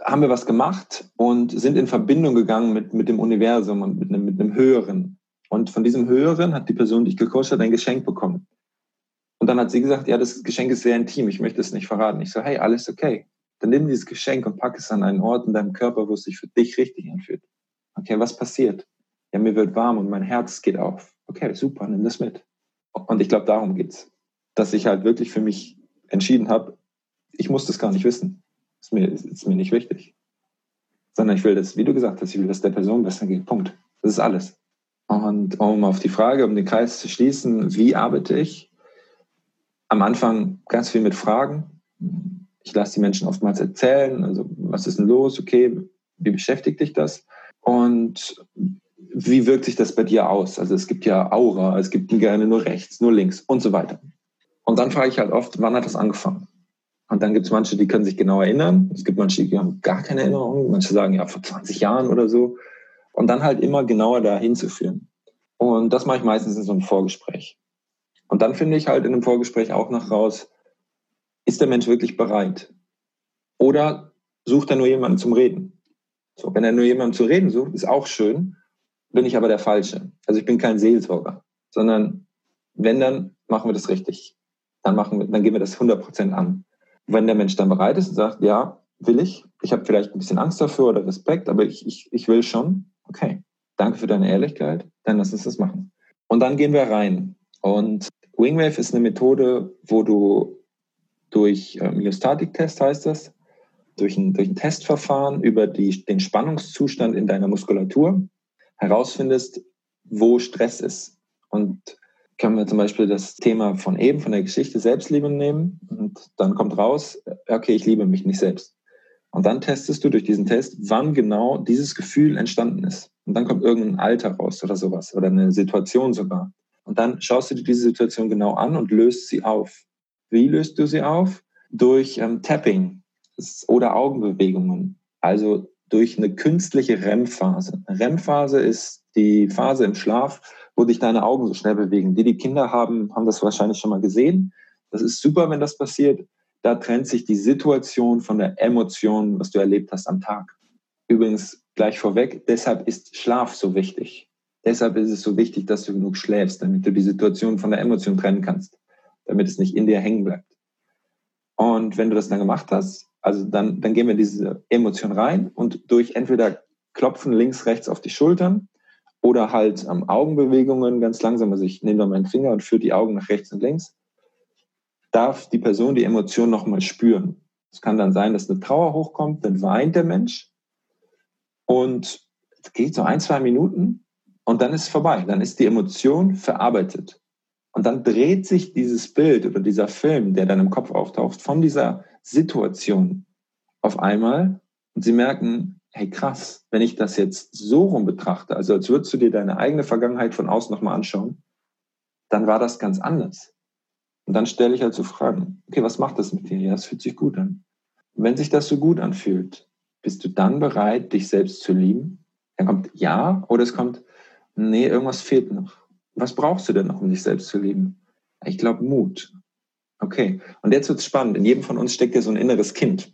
haben wir was gemacht und sind in Verbindung gegangen mit, mit dem Universum und mit einem, mit einem Höheren. Und von diesem Höheren hat die Person, die ich gecoacht hat, ein Geschenk bekommen. Und dann hat sie gesagt, ja, das Geschenk ist sehr intim, ich möchte es nicht verraten. Ich so, hey, alles okay. Dann nimm dieses Geschenk und pack es an einen Ort in deinem Körper, wo es sich für dich richtig anfühlt. Okay, was passiert? Ja, mir wird warm und mein Herz geht auf. Okay, super, nimm das mit. Und ich glaube, darum geht's, dass ich halt wirklich für mich entschieden habe, ich muss das gar nicht wissen. Ist mir, ist mir nicht wichtig. Sondern ich will das, wie du gesagt hast, ich will, dass der Person besser geht. Punkt. Das ist alles. Und um auf die Frage, um den Kreis zu schließen, wie arbeite ich? Am Anfang ganz viel mit Fragen. Ich lasse die Menschen oftmals erzählen, also was ist denn los? Okay, wie beschäftigt dich das? Und wie wirkt sich das bei dir aus? Also es gibt ja Aura, es gibt gerne nur rechts, nur links und so weiter. Und dann frage ich halt oft, wann hat das angefangen? Und dann gibt es manche, die können sich genau erinnern. Es gibt manche, die haben gar keine Erinnerung. Manche sagen ja vor 20 Jahren oder so. Und dann halt immer genauer da hinzuführen. Und das mache ich meistens in so einem Vorgespräch. Und dann finde ich halt in einem Vorgespräch auch noch raus, ist der Mensch wirklich bereit? Oder sucht er nur jemanden zum Reden? So, wenn er nur jemanden zu reden sucht, ist auch schön bin ich aber der Falsche. Also ich bin kein Seelsorger, sondern wenn, dann machen wir das richtig. Dann, machen wir, dann gehen wir das 100% an. Wenn der Mensch dann bereit ist und sagt, ja, will ich, ich habe vielleicht ein bisschen Angst dafür oder Respekt, aber ich, ich, ich will schon, okay, danke für deine Ehrlichkeit, dann lass uns das machen. Und dann gehen wir rein. Und Wingwave ist eine Methode, wo du durch ähm, Static-Test heißt das, durch ein, durch ein Testverfahren über die, den Spannungszustand in deiner Muskulatur herausfindest, wo Stress ist. Und können wir zum Beispiel das Thema von eben, von der Geschichte Selbstliebe nehmen und dann kommt raus, okay, ich liebe mich nicht selbst. Und dann testest du durch diesen Test, wann genau dieses Gefühl entstanden ist. Und dann kommt irgendein Alter raus oder sowas oder eine Situation sogar. Und dann schaust du dir diese Situation genau an und löst sie auf. Wie löst du sie auf? Durch ähm, Tapping oder Augenbewegungen. Also durch eine künstliche REM-Phase. REM-Phase ist die Phase im Schlaf, wo dich deine Augen so schnell bewegen. Die, die Kinder haben, haben das wahrscheinlich schon mal gesehen. Das ist super, wenn das passiert. Da trennt sich die Situation von der Emotion, was du erlebt hast am Tag. Übrigens gleich vorweg, deshalb ist Schlaf so wichtig. Deshalb ist es so wichtig, dass du genug schläfst, damit du die Situation von der Emotion trennen kannst, damit es nicht in dir hängen bleibt. Und wenn du das dann gemacht hast, also dann, dann gehen wir in diese Emotion rein und durch entweder Klopfen links, rechts auf die Schultern oder halt ähm, Augenbewegungen ganz langsam. Also ich nehme da meinen Finger und führe die Augen nach rechts und links. Darf die Person die Emotion nochmal spüren. Es kann dann sein, dass eine Trauer hochkommt, dann weint der Mensch und es geht so ein, zwei Minuten und dann ist es vorbei. Dann ist die Emotion verarbeitet. Und dann dreht sich dieses Bild oder dieser Film, der dann im Kopf auftaucht, von dieser Situation auf einmal und sie merken, hey krass, wenn ich das jetzt so rum betrachte, also als würdest du dir deine eigene Vergangenheit von außen nochmal anschauen, dann war das ganz anders. Und dann stelle ich halt so Fragen, okay, was macht das mit dir? Ja, es fühlt sich gut an. Und wenn sich das so gut anfühlt, bist du dann bereit, dich selbst zu lieben? Dann kommt ja oder es kommt, nee, irgendwas fehlt noch. Was brauchst du denn noch, um dich selbst zu lieben? Ich glaube Mut. Okay. Und jetzt wird es spannend. In jedem von uns steckt ja so ein inneres Kind.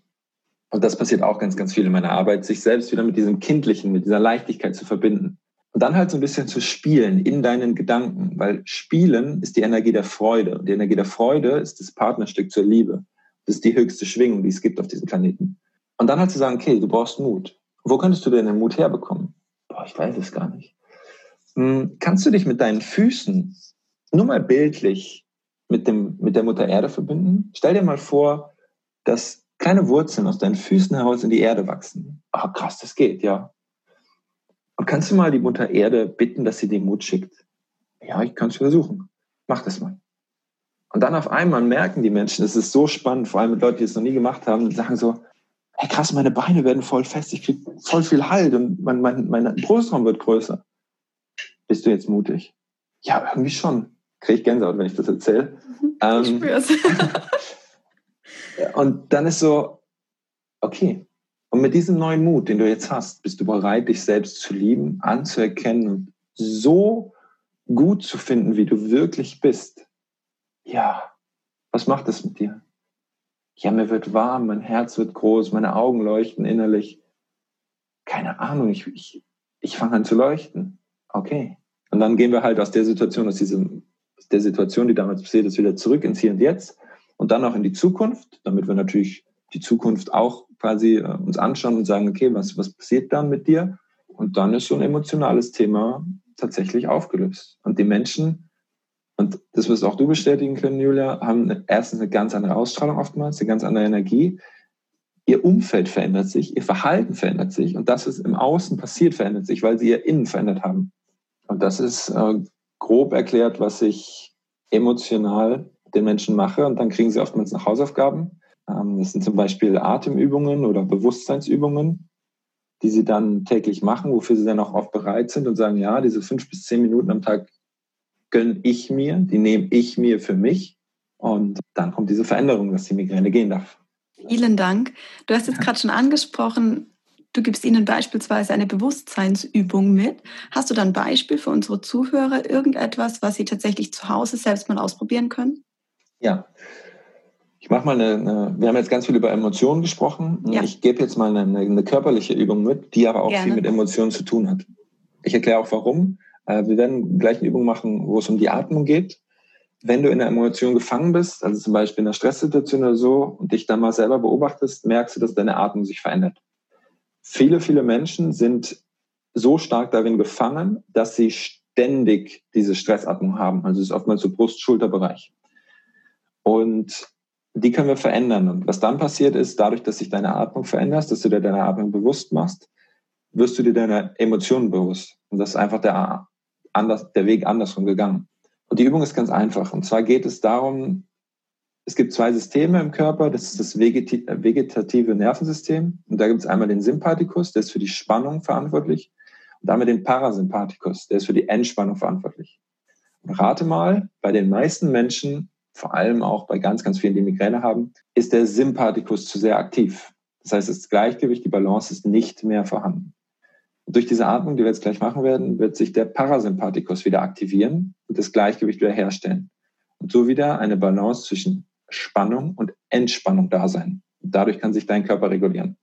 Und das passiert auch ganz, ganz viel in meiner Arbeit, sich selbst wieder mit diesem Kindlichen, mit dieser Leichtigkeit zu verbinden. Und dann halt so ein bisschen zu spielen in deinen Gedanken, weil Spielen ist die Energie der Freude. Und die Energie der Freude ist das Partnerstück zur Liebe. Das ist die höchste Schwingung, die es gibt auf diesem Planeten. Und dann halt zu sagen, okay, du brauchst Mut. Wo könntest du denn den Mut herbekommen? Boah, ich weiß es gar nicht. Hm, kannst du dich mit deinen Füßen nur mal bildlich mit, dem, mit der Mutter Erde verbinden? Stell dir mal vor, dass kleine Wurzeln aus deinen Füßen heraus in die Erde wachsen. Ah, krass, das geht, ja. Und kannst du mal die Mutter Erde bitten, dass sie dir Mut schickt? Ja, ich kann es versuchen. Mach das mal. Und dann auf einmal merken die Menschen, das ist so spannend, vor allem mit Leuten, die es noch nie gemacht haben, sagen so, hey krass, meine Beine werden voll fest, ich krieg voll viel Halt und mein, mein, mein Brustraum wird größer. Bist du jetzt mutig? Ja, irgendwie schon. Kriege ich Gänsehaut, wenn ich das erzähle. Mhm. Ich ähm, spür's. Und dann ist so, okay. Und mit diesem neuen Mut, den du jetzt hast, bist du bereit, dich selbst zu lieben, anzuerkennen und so gut zu finden, wie du wirklich bist. Ja, was macht das mit dir? Ja, mir wird warm, mein Herz wird groß, meine Augen leuchten innerlich. Keine Ahnung, ich, ich, ich fange an zu leuchten. Okay. Und dann gehen wir halt aus der Situation, aus, diesem, aus der Situation, die damals passiert ist, wieder zurück ins Hier und Jetzt und dann auch in die Zukunft, damit wir natürlich die Zukunft auch quasi äh, uns anschauen und sagen, okay, was, was passiert dann mit dir? Und dann ist so ein emotionales Thema tatsächlich aufgelöst. Und die Menschen, und das wirst auch du bestätigen können, Julia, haben erstens eine ganz andere Ausstrahlung oftmals, eine ganz andere Energie. Ihr Umfeld verändert sich, ihr Verhalten verändert sich und das, was im Außen passiert, verändert sich, weil sie ihr Innen verändert haben. Und das ist äh, grob erklärt, was sich emotional den Menschen mache und dann kriegen sie oftmals noch Hausaufgaben. Ähm, das sind zum Beispiel Atemübungen oder Bewusstseinsübungen, die sie dann täglich machen, wofür sie dann auch oft bereit sind und sagen, ja, diese fünf bis zehn Minuten am Tag gönne ich mir, die nehme ich mir für mich. Und dann kommt diese Veränderung, dass die Migräne gehen darf. Vielen Dank. Du hast jetzt gerade schon angesprochen, du gibst ihnen beispielsweise eine Bewusstseinsübung mit. Hast du dann ein Beispiel für unsere Zuhörer, irgendetwas, was sie tatsächlich zu Hause selbst mal ausprobieren können? Ja. Ich mache mal eine, eine, wir haben jetzt ganz viel über Emotionen gesprochen. Ja. Ich gebe jetzt mal eine, eine, körperliche Übung mit, die aber auch Gerne. viel mit Emotionen zu tun hat. Ich erkläre auch warum. Äh, wir werden gleich eine Übung machen, wo es um die Atmung geht. Wenn du in einer Emotion gefangen bist, also zum Beispiel in einer Stresssituation oder so, und dich dann mal selber beobachtest, merkst du, dass deine Atmung sich verändert. Viele, viele Menschen sind so stark darin gefangen, dass sie ständig diese Stressatmung haben. Also es ist oftmals so Brust-Schulterbereich. Und die können wir verändern. Und was dann passiert ist, dadurch, dass sich deine Atmung verändert, dass du dir deine Atmung bewusst machst, wirst du dir deine Emotionen bewusst. Und das ist einfach der, anders, der Weg andersrum gegangen. Und die Übung ist ganz einfach. Und zwar geht es darum, es gibt zwei Systeme im Körper. Das ist das vegetative Nervensystem. Und da gibt es einmal den Sympathikus, der ist für die Spannung verantwortlich. Und damit den Parasympathikus, der ist für die Entspannung verantwortlich. Und rate mal, bei den meisten Menschen, vor allem auch bei ganz, ganz vielen, die Migräne haben, ist der Sympathikus zu sehr aktiv. Das heißt, das Gleichgewicht, die Balance ist nicht mehr vorhanden. Und durch diese Atmung, die wir jetzt gleich machen werden, wird sich der Parasympathikus wieder aktivieren und das Gleichgewicht wieder herstellen. Und so wieder eine Balance zwischen Spannung und Entspannung da sein. Dadurch kann sich dein Körper regulieren.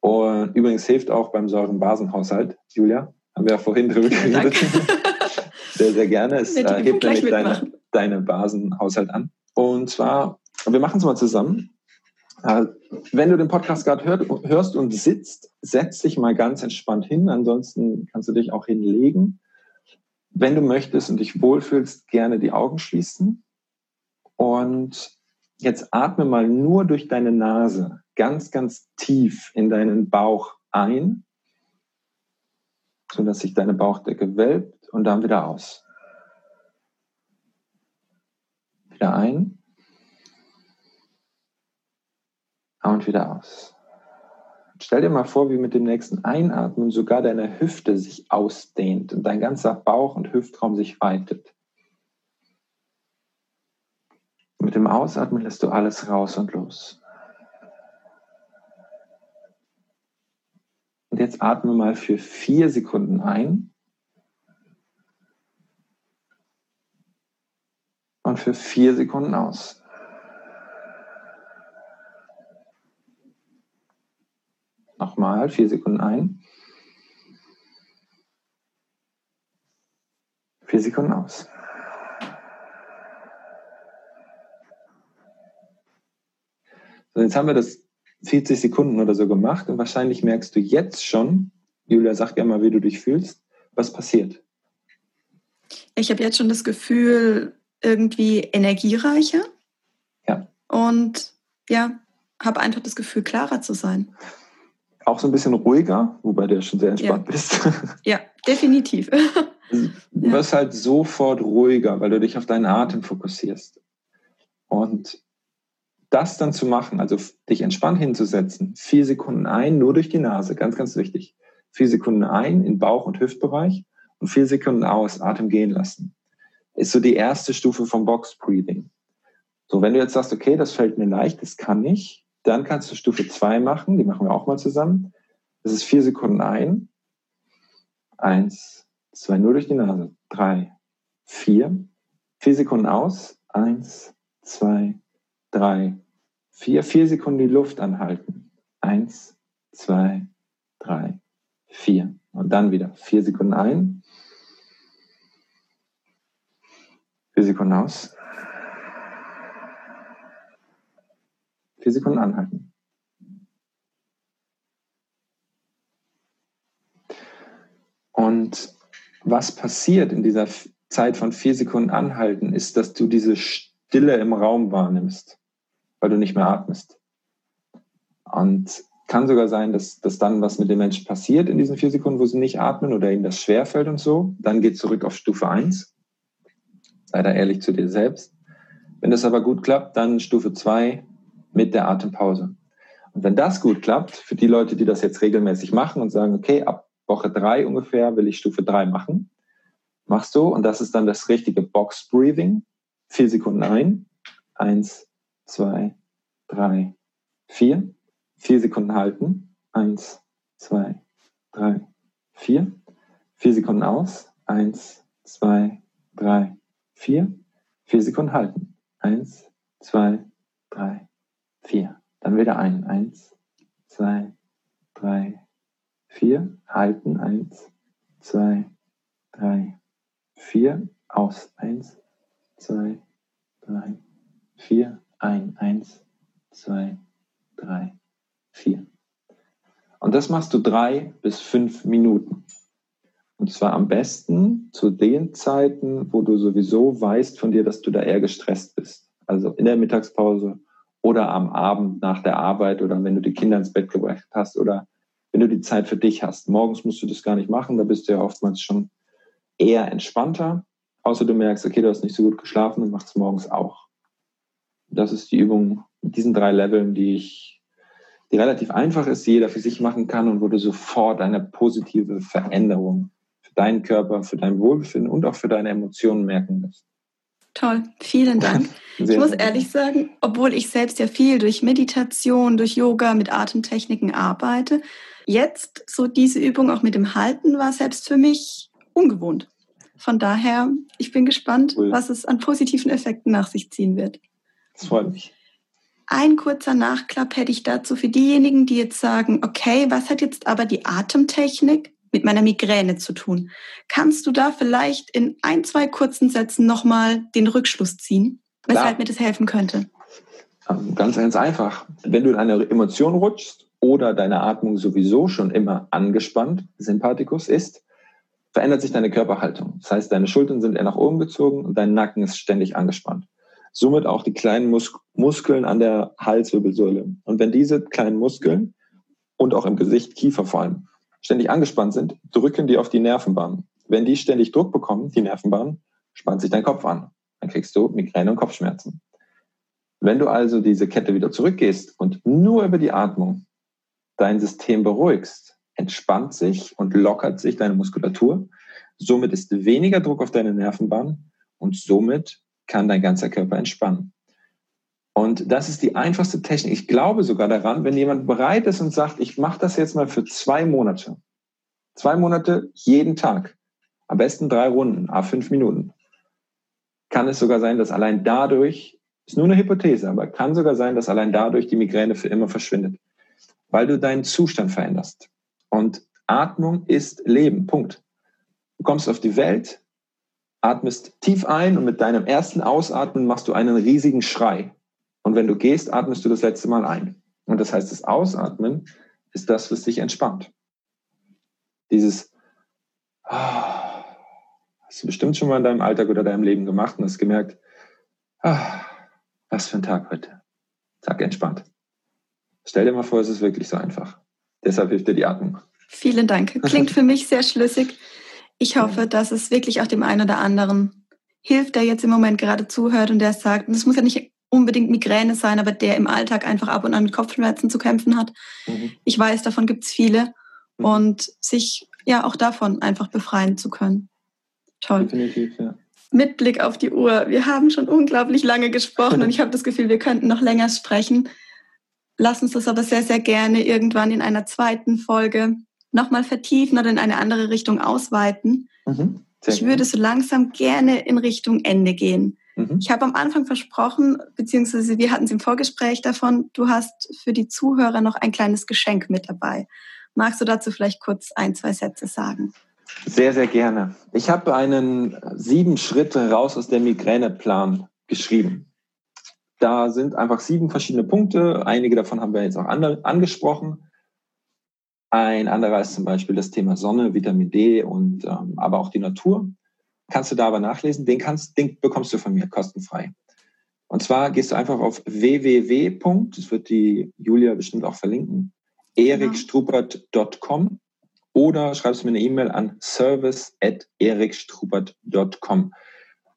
Und übrigens hilft auch beim Säurenbasenhaushalt, Julia, haben wir ja vorhin drüber geredet. sehr, sehr gerne. Es äh, hebt nämlich deine, deine Basenhaushalt an. Und zwar, wir machen es mal zusammen. Äh, wenn du den Podcast gerade hörst und sitzt, setz dich mal ganz entspannt hin. Ansonsten kannst du dich auch hinlegen. Wenn du möchtest und dich wohlfühlst, gerne die Augen schließen. Und jetzt atme mal nur durch deine Nase ganz, ganz tief in deinen Bauch ein, sodass sich deine Bauchdecke wölbt und dann wieder aus. Wieder ein. Und wieder aus. Stell dir mal vor, wie mit dem nächsten Einatmen sogar deine Hüfte sich ausdehnt und dein ganzer Bauch und Hüftraum sich weitet. Mit dem Ausatmen lässt du alles raus und los. Und jetzt atme mal für vier Sekunden ein. Und für vier Sekunden aus. Nochmal, vier Sekunden ein. Vier Sekunden aus. So, jetzt haben wir das 40 Sekunden oder so gemacht und wahrscheinlich merkst du jetzt schon, Julia, sag ja mal, wie du dich fühlst, was passiert. Ich habe jetzt schon das Gefühl, irgendwie energiereicher. Ja. Und ja, habe einfach das Gefühl, klarer zu sein auch so ein bisschen ruhiger, wobei du ja schon sehr entspannt ja. bist. Ja, definitiv. Du wirst halt sofort ruhiger, weil du dich auf deinen Atem fokussierst. Und das dann zu machen, also dich entspannt hinzusetzen, vier Sekunden ein, nur durch die Nase, ganz, ganz wichtig. Vier Sekunden ein in Bauch- und Hüftbereich und vier Sekunden aus, Atem gehen lassen. Ist so die erste Stufe vom Box Breathing. So, wenn du jetzt sagst, okay, das fällt mir leicht, das kann ich, dann kannst du Stufe 2 machen, die machen wir auch mal zusammen. Das ist vier Sekunden ein. Eins, zwei, nur durch die Nase. Drei, vier. Vier Sekunden aus. Eins, zwei, drei, vier. Vier Sekunden die Luft anhalten. Eins, zwei, drei, vier. Und dann wieder vier Sekunden ein. Vier Sekunden aus. Vier Sekunden anhalten. Und was passiert in dieser Zeit von vier Sekunden anhalten, ist, dass du diese Stille im Raum wahrnimmst, weil du nicht mehr atmest. Und kann sogar sein, dass, dass dann was mit den Menschen passiert in diesen vier Sekunden, wo sie nicht atmen oder ihnen das schwerfällt und so. Dann geht zurück auf Stufe 1. Sei da ehrlich zu dir selbst. Wenn das aber gut klappt, dann Stufe 2, mit der Atempause. Und wenn das gut klappt, für die Leute, die das jetzt regelmäßig machen und sagen, okay, ab Woche drei ungefähr will ich Stufe drei machen, machst du, und das ist dann das richtige Box Breathing, vier Sekunden ein, eins, zwei, drei, vier, vier Sekunden halten, eins, zwei, drei, vier, vier Sekunden aus, eins, zwei, drei, vier, vier Sekunden halten, eins, zwei, drei, vier. Dann wieder ein. Eins, zwei, drei, vier. Halten. Eins, zwei, drei, vier. Aus. Eins, zwei, drei, vier. Ein. Eins, zwei, drei, vier. Und das machst du drei bis fünf Minuten. Und zwar am besten zu den Zeiten, wo du sowieso weißt von dir, dass du da eher gestresst bist. Also in der Mittagspause oder am Abend nach der Arbeit oder wenn du die Kinder ins Bett gebracht hast oder wenn du die Zeit für dich hast. Morgens musst du das gar nicht machen, da bist du ja oftmals schon eher entspannter, außer du merkst, okay, du hast nicht so gut geschlafen und machst es morgens auch. Das ist die Übung mit diesen drei Leveln, die ich, die relativ einfach ist, die jeder für sich machen kann und wo du sofort eine positive Veränderung für deinen Körper, für dein Wohlbefinden und auch für deine Emotionen merken wirst. Toll, vielen Dank. ich muss ehrlich sagen, obwohl ich selbst ja viel durch Meditation, durch Yoga, mit Atemtechniken arbeite, jetzt so diese Übung auch mit dem Halten war selbst für mich ungewohnt. Von daher, ich bin gespannt, cool. was es an positiven Effekten nach sich ziehen wird. Das freut mich. Ein kurzer Nachklapp hätte ich dazu für diejenigen, die jetzt sagen, okay, was hat jetzt aber die Atemtechnik mit meiner Migräne zu tun? Kannst du da vielleicht in ein, zwei kurzen Sätzen nochmal den Rückschluss ziehen, weshalb mir das helfen könnte? Ähm, ganz, ganz einfach. Wenn du in eine Emotion rutschst oder deine Atmung sowieso schon immer angespannt, Sympathikus ist, verändert sich deine Körperhaltung. Das heißt, deine Schultern sind eher nach oben gezogen und dein Nacken ist ständig angespannt somit auch die kleinen Mus Muskeln an der Halswirbelsäule. Und wenn diese kleinen Muskeln und auch im Gesicht, Kiefer vor allem, ständig angespannt sind, drücken die auf die Nervenbahn. Wenn die ständig Druck bekommen, die Nervenbahn, spannt sich dein Kopf an. Dann kriegst du Migräne und Kopfschmerzen. Wenn du also diese Kette wieder zurückgehst und nur über die Atmung dein System beruhigst, entspannt sich und lockert sich deine Muskulatur. Somit ist weniger Druck auf deine Nervenbahn und somit kann dein ganzer Körper entspannen. Und das ist die einfachste Technik. Ich glaube sogar daran, wenn jemand bereit ist und sagt, ich mache das jetzt mal für zwei Monate. Zwei Monate jeden Tag. Am besten drei Runden, a fünf Minuten. Kann es sogar sein, dass allein dadurch, ist nur eine Hypothese, aber kann sogar sein, dass allein dadurch die Migräne für immer verschwindet. Weil du deinen Zustand veränderst. Und Atmung ist Leben. Punkt. Du kommst auf die Welt, atmest tief ein und mit deinem ersten Ausatmen machst du einen riesigen Schrei. Und wenn du gehst, atmest du das letzte Mal ein. Und das heißt, das Ausatmen ist das, was dich entspannt. Dieses ah, hast du bestimmt schon mal in deinem Alltag oder deinem Leben gemacht und hast gemerkt, ah, was für ein Tag heute. Zack, entspannt. Stell dir mal vor, es ist wirklich so einfach. Deshalb hilft dir die Atmung. Vielen Dank. Klingt für mich sehr schlüssig. Ich hoffe, dass es wirklich auch dem einen oder anderen hilft, der jetzt im Moment gerade zuhört und der sagt, und es muss ja nicht unbedingt Migräne sein, aber der im Alltag einfach ab und an mit Kopfschmerzen zu kämpfen hat. Mhm. Ich weiß, davon gibt es viele. Mhm. Und sich ja auch davon einfach befreien zu können. Toll. Definitiv, ja. Mit Blick auf die Uhr. Wir haben schon unglaublich lange gesprochen und ich habe das Gefühl, wir könnten noch länger sprechen. Lass uns das aber sehr, sehr gerne irgendwann in einer zweiten Folge nochmal vertiefen oder in eine andere Richtung ausweiten. Mhm, ich würde so langsam gerne in Richtung Ende gehen. Mhm. Ich habe am Anfang versprochen, beziehungsweise wir hatten es im Vorgespräch davon, du hast für die Zuhörer noch ein kleines Geschenk mit dabei. Magst du dazu vielleicht kurz ein, zwei Sätze sagen? Sehr, sehr gerne. Ich habe einen sieben Schritte raus aus der Migräneplan geschrieben. Da sind einfach sieben verschiedene Punkte. Einige davon haben wir jetzt auch angesprochen. Ein anderer ist zum Beispiel das Thema Sonne, Vitamin D und ähm, aber auch die Natur. Kannst du da aber nachlesen. Den, kannst, den bekommst du von mir kostenfrei. Und zwar gehst du einfach auf www. Das wird die Julia bestimmt auch verlinken. erikstrupert.com oder schreibst mir eine E-Mail an service@erikstrupert.com.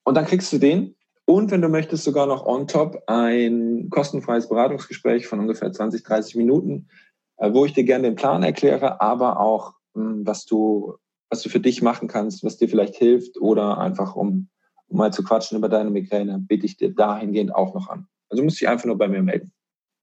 Und dann kriegst du den und wenn du möchtest sogar noch on top ein kostenfreies Beratungsgespräch von ungefähr 20, 30 Minuten wo ich dir gerne den Plan erkläre, aber auch, hm, was du, was du für dich machen kannst, was dir vielleicht hilft oder einfach um, um mal zu quatschen über deine Migräne, biete ich dir dahingehend auch noch an. Also musst dich einfach nur bei mir melden.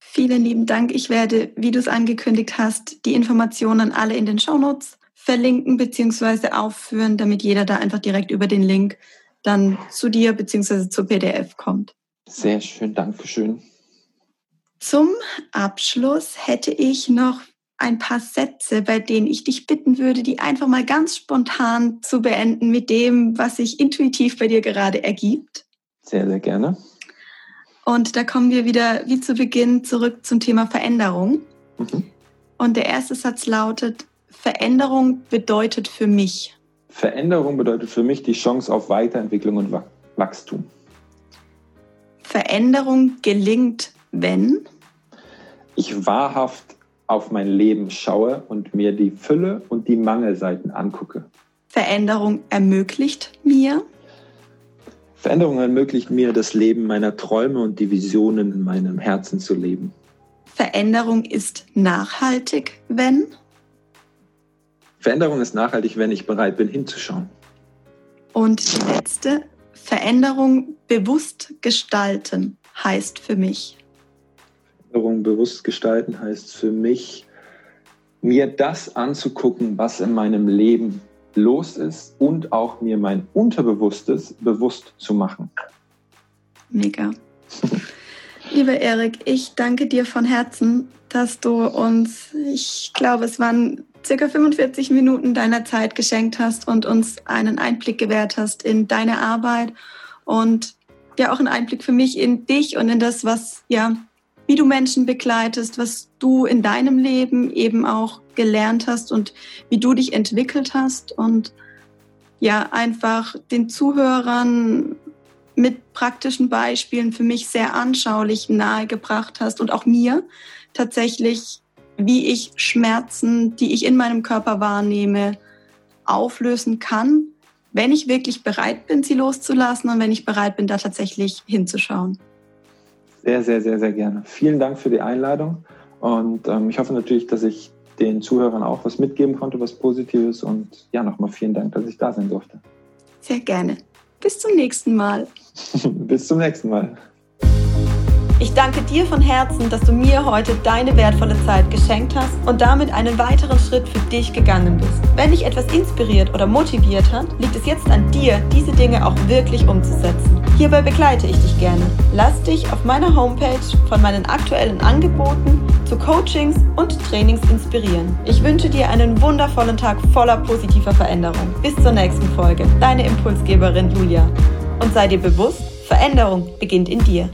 Vielen lieben Dank. Ich werde, wie du es angekündigt hast, die Informationen alle in den Shownotes verlinken bzw. aufführen, damit jeder da einfach direkt über den Link dann zu dir bzw. zur PDF kommt. Sehr schön, Dankeschön. Zum Abschluss hätte ich noch ein paar Sätze, bei denen ich dich bitten würde, die einfach mal ganz spontan zu beenden mit dem, was sich intuitiv bei dir gerade ergibt. Sehr, sehr gerne. Und da kommen wir wieder wie zu Beginn zurück zum Thema Veränderung. Mhm. Und der erste Satz lautet, Veränderung bedeutet für mich. Veränderung bedeutet für mich die Chance auf Weiterentwicklung und Wachstum. Veränderung gelingt wenn ich wahrhaft auf mein Leben schaue und mir die Fülle und die Mangelseiten angucke. Veränderung ermöglicht mir. Veränderung ermöglicht mir, das Leben meiner Träume und die Visionen in meinem Herzen zu leben. Veränderung ist nachhaltig, wenn? Veränderung ist nachhaltig, wenn ich bereit bin, hinzuschauen. Und die letzte, Veränderung bewusst gestalten heißt für mich. Veränderung bewusst gestalten heißt für mich, mir das anzugucken, was in meinem Leben los ist und auch mir mein Unterbewusstes bewusst zu machen. Mega. Lieber Erik, ich danke dir von Herzen, dass du uns, ich glaube, es waren circa 45 Minuten deiner Zeit geschenkt hast und uns einen Einblick gewährt hast in deine Arbeit und ja auch einen Einblick für mich in dich und in das, was ja wie du Menschen begleitest, was du in deinem Leben eben auch gelernt hast und wie du dich entwickelt hast und ja, einfach den Zuhörern mit praktischen Beispielen für mich sehr anschaulich nahegebracht hast und auch mir tatsächlich, wie ich Schmerzen, die ich in meinem Körper wahrnehme, auflösen kann, wenn ich wirklich bereit bin, sie loszulassen und wenn ich bereit bin, da tatsächlich hinzuschauen. Sehr, sehr, sehr, sehr gerne. Vielen Dank für die Einladung und ähm, ich hoffe natürlich, dass ich den Zuhörern auch was mitgeben konnte, was Positives und ja, nochmal vielen Dank, dass ich da sein durfte. Sehr gerne. Bis zum nächsten Mal. Bis zum nächsten Mal. Ich danke dir von Herzen, dass du mir heute deine wertvolle Zeit geschenkt hast und damit einen weiteren Schritt für dich gegangen bist. Wenn dich etwas inspiriert oder motiviert hat, liegt es jetzt an dir, diese Dinge auch wirklich umzusetzen. Hierbei begleite ich dich gerne. Lass dich auf meiner Homepage von meinen aktuellen Angeboten zu Coachings und Trainings inspirieren. Ich wünsche dir einen wundervollen Tag voller positiver Veränderung. Bis zur nächsten Folge. Deine Impulsgeberin Julia. Und sei dir bewusst, Veränderung beginnt in dir.